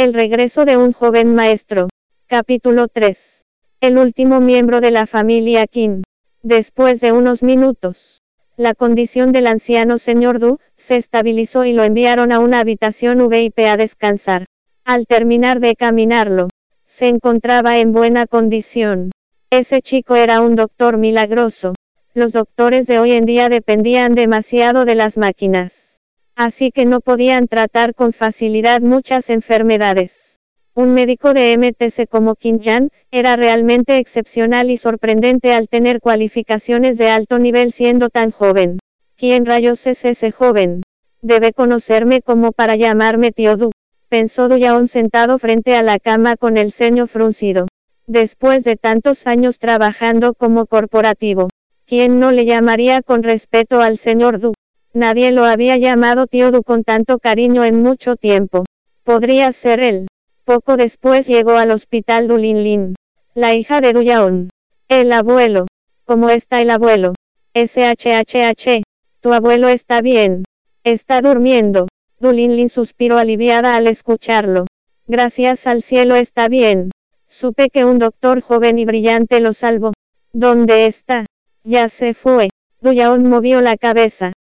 El regreso de un joven maestro. Capítulo 3. El último miembro de la familia King. Después de unos minutos, la condición del anciano señor Du se estabilizó y lo enviaron a una habitación VIP a descansar. Al terminar de caminarlo, se encontraba en buena condición. Ese chico era un doctor milagroso. Los doctores de hoy en día dependían demasiado de las máquinas. Así que no podían tratar con facilidad muchas enfermedades. Un médico de MTC como Kim Jan, era realmente excepcional y sorprendente al tener cualificaciones de alto nivel siendo tan joven. ¿Quién rayos es ese joven? Debe conocerme como para llamarme tío Du pensó Duyaon sentado frente a la cama con el ceño fruncido. Después de tantos años trabajando como corporativo, ¿quién no le llamaría con respeto al señor Du? Nadie lo había llamado tío Du con tanto cariño en mucho tiempo. Podría ser él. Poco después llegó al hospital Du Lin Lin, la hija de Duyaon. El abuelo. ¿Cómo está el abuelo? SHHH. Tu abuelo está bien. Está durmiendo. Dulinlin suspiró aliviada al escucharlo. Gracias al cielo está bien. Supe que un doctor joven y brillante lo salvó. ¿Dónde está? Ya se fue. Duyaon movió la cabeza.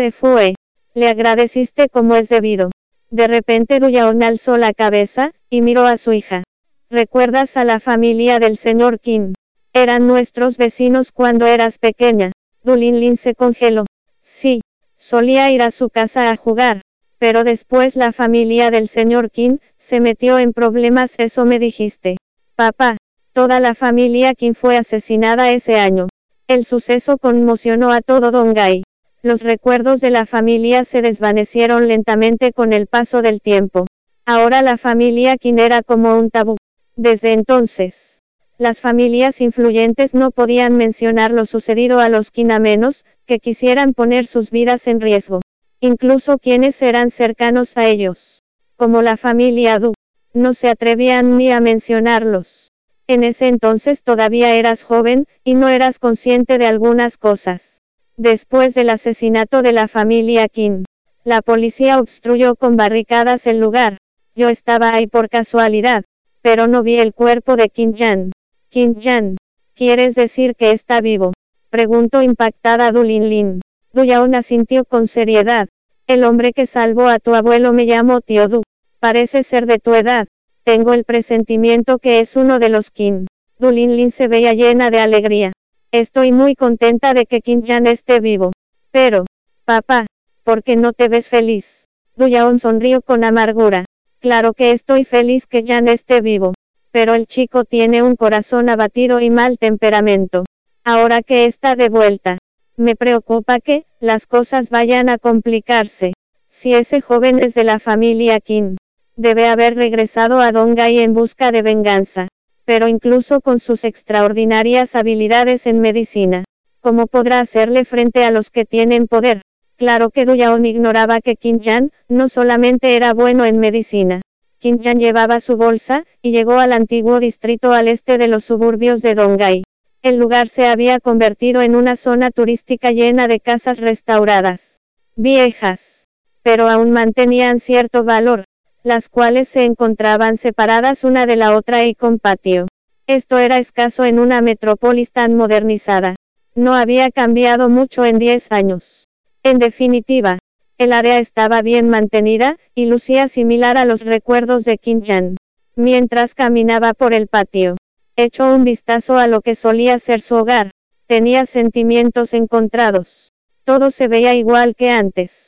Se fue. Le agradeciste como es debido. De repente Duyaon alzó la cabeza, y miró a su hija. ¿Recuerdas a la familia del señor Kim? Eran nuestros vecinos cuando eras pequeña. Dulinlin se congeló. Sí. Solía ir a su casa a jugar. Pero después la familia del señor King, se metió en problemas, eso me dijiste. Papá, toda la familia King fue asesinada ese año. El suceso conmocionó a todo Dongay. Los recuerdos de la familia se desvanecieron lentamente con el paso del tiempo. Ahora la familia King era como un tabú. Desde entonces, las familias influyentes no podían mencionar lo sucedido a los King a menos que quisieran poner sus vidas en riesgo. Incluso quienes eran cercanos a ellos, como la familia Du, no se atrevían ni a mencionarlos. En ese entonces todavía eras joven, y no eras consciente de algunas cosas. Después del asesinato de la familia Kim, la policía obstruyó con barricadas el lugar. Yo estaba ahí por casualidad, pero no vi el cuerpo de Kim Jan. Kim Jan, ¿quieres decir que está vivo? Preguntó impactada Du Lin. Duyaon asintió con seriedad. El hombre que salvó a tu abuelo me llamó tío Du. Parece ser de tu edad. Tengo el presentimiento que es uno de los Kin. Du Lin Lin se veía llena de alegría. Estoy muy contenta de que Kim Jan esté vivo. Pero, papá, ¿por qué no te ves feliz? Duyaon sonrió con amargura. Claro que estoy feliz que Jan esté vivo. Pero el chico tiene un corazón abatido y mal temperamento. Ahora que está de vuelta, me preocupa que, las cosas vayan a complicarse. Si ese joven es de la familia Kim, debe haber regresado a Dongai en busca de venganza. Pero incluso con sus extraordinarias habilidades en medicina, ¿cómo podrá hacerle frente a los que tienen poder? Claro que Duyaon ignoraba que Kim Jan, no solamente era bueno en medicina. Kim Jan llevaba su bolsa, y llegó al antiguo distrito al este de los suburbios de Dongai. El lugar se había convertido en una zona turística llena de casas restauradas, viejas, pero aún mantenían cierto valor, las cuales se encontraban separadas una de la otra y con patio. Esto era escaso en una metrópolis tan modernizada. No había cambiado mucho en 10 años. En definitiva, el área estaba bien mantenida, y lucía similar a los recuerdos de Jan. Mientras caminaba por el patio, Echó un vistazo a lo que solía ser su hogar. Tenía sentimientos encontrados. Todo se veía igual que antes.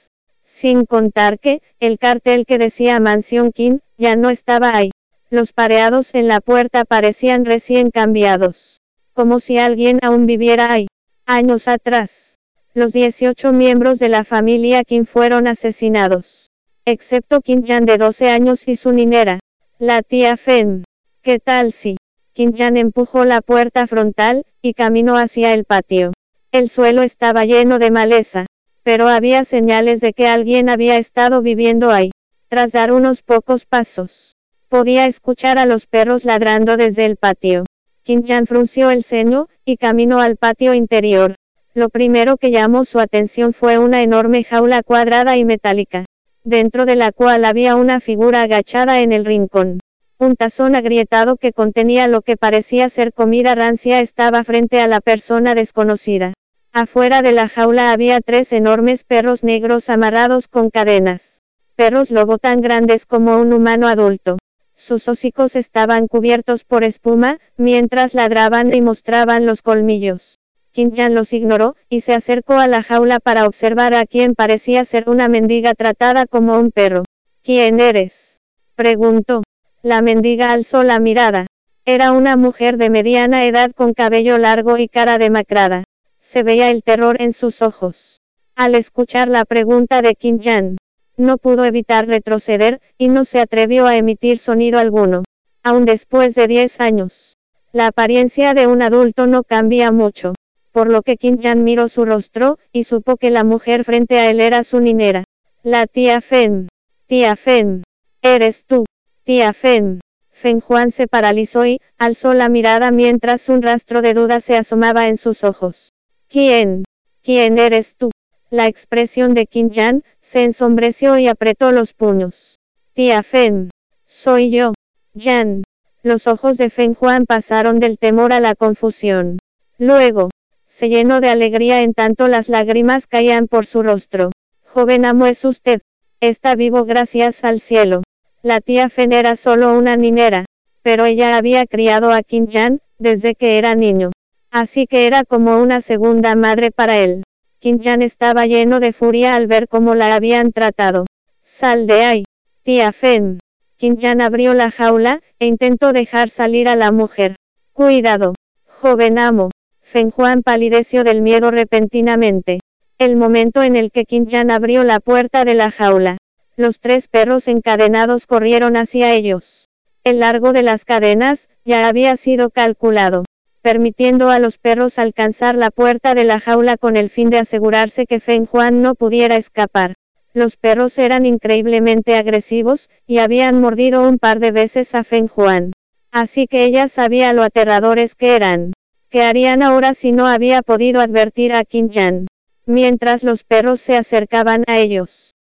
Sin contar que, el cartel que decía Mansión King, ya no estaba ahí. Los pareados en la puerta parecían recién cambiados. Como si alguien aún viviera ahí. Años atrás. Los 18 miembros de la familia King fueron asesinados. Excepto Kim Jan de 12 años y su ninera. La tía Fen. ¿Qué tal si? Jan empujó la puerta frontal, y caminó hacia el patio. El suelo estaba lleno de maleza, pero había señales de que alguien había estado viviendo ahí. Tras dar unos pocos pasos, podía escuchar a los perros ladrando desde el patio. Jan frunció el ceño, y caminó al patio interior. Lo primero que llamó su atención fue una enorme jaula cuadrada y metálica. dentro de la cual había una figura agachada en el rincón. Un tazón agrietado que contenía lo que parecía ser comida rancia estaba frente a la persona desconocida. Afuera de la jaula había tres enormes perros negros amarrados con cadenas. Perros lobo tan grandes como un humano adulto. Sus hocicos estaban cubiertos por espuma, mientras ladraban y mostraban los colmillos. Jan los ignoró, y se acercó a la jaula para observar a quien parecía ser una mendiga tratada como un perro. ¿Quién eres? preguntó. La mendiga alzó la mirada. Era una mujer de mediana edad con cabello largo y cara demacrada. Se veía el terror en sus ojos. Al escuchar la pregunta de Kim Jan, no pudo evitar retroceder, y no se atrevió a emitir sonido alguno. Aún después de 10 años, la apariencia de un adulto no cambia mucho. Por lo que Kim Jan miró su rostro, y supo que la mujer frente a él era su ninera. La tía Fen. Tía Fen. Eres tú. Tía Fen. Fen Juan se paralizó y, alzó la mirada mientras un rastro de duda se asomaba en sus ojos. ¿Quién? ¿Quién eres tú? La expresión de Kim Jan, se ensombreció y apretó los puños. Tía Fen. Soy yo. Jan. Los ojos de Fen Juan pasaron del temor a la confusión. Luego, se llenó de alegría en tanto las lágrimas caían por su rostro. Joven amo es usted. Está vivo gracias al cielo. La tía Fen era solo una niñera, pero ella había criado a Kim Jan, desde que era niño. Así que era como una segunda madre para él. Jan estaba lleno de furia al ver cómo la habían tratado. Sal de ahí, tía Fen. Jan abrió la jaula, e intentó dejar salir a la mujer. Cuidado, joven amo. Fen Juan palideció del miedo repentinamente. El momento en el que Jan abrió la puerta de la jaula. Los tres perros encadenados corrieron hacia ellos. El largo de las cadenas, ya había sido calculado, permitiendo a los perros alcanzar la puerta de la jaula con el fin de asegurarse que Feng Juan no pudiera escapar. Los perros eran increíblemente agresivos, y habían mordido un par de veces a Feng Juan. Así que ella sabía lo aterradores que eran. ¿Qué harían ahora si no había podido advertir a Qin Yan? Mientras los perros se acercaban a ellos.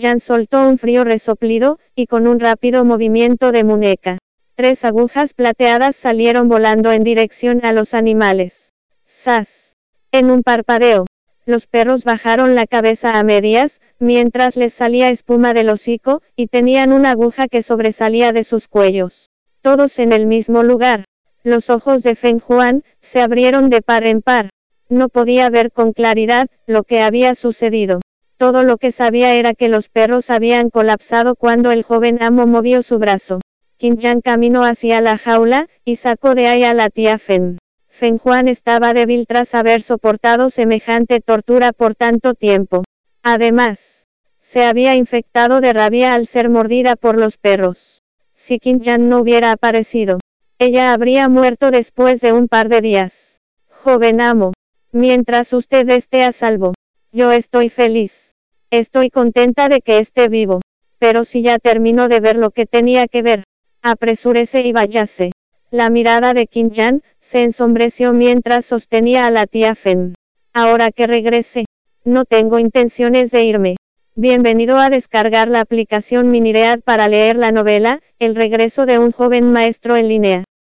Jan soltó un frío resoplido, y con un rápido movimiento de muñeca, tres agujas plateadas salieron volando en dirección a los animales. ¡Sas! En un parpadeo, los perros bajaron la cabeza a medias, mientras les salía espuma del hocico, y tenían una aguja que sobresalía de sus cuellos. Todos en el mismo lugar. Los ojos de Feng Juan, se abrieron de par en par. No podía ver con claridad, lo que había sucedido. Todo lo que sabía era que los perros habían colapsado cuando el joven amo movió su brazo. Kim Jan caminó hacia la jaula, y sacó de ahí a la tía Fen. Fen Juan estaba débil tras haber soportado semejante tortura por tanto tiempo. Además, se había infectado de rabia al ser mordida por los perros. Si Kim Jan no hubiera aparecido, ella habría muerto después de un par de días. Joven amo, mientras usted esté a salvo, yo estoy feliz. Estoy contenta de que esté vivo. Pero si ya terminó de ver lo que tenía que ver, apresúrese y váyase. La mirada de Kim Jan, se ensombreció mientras sostenía a la tía Fen. Ahora que regrese, no tengo intenciones de irme. Bienvenido a descargar la aplicación Miniread para leer la novela, El regreso de un joven maestro en línea.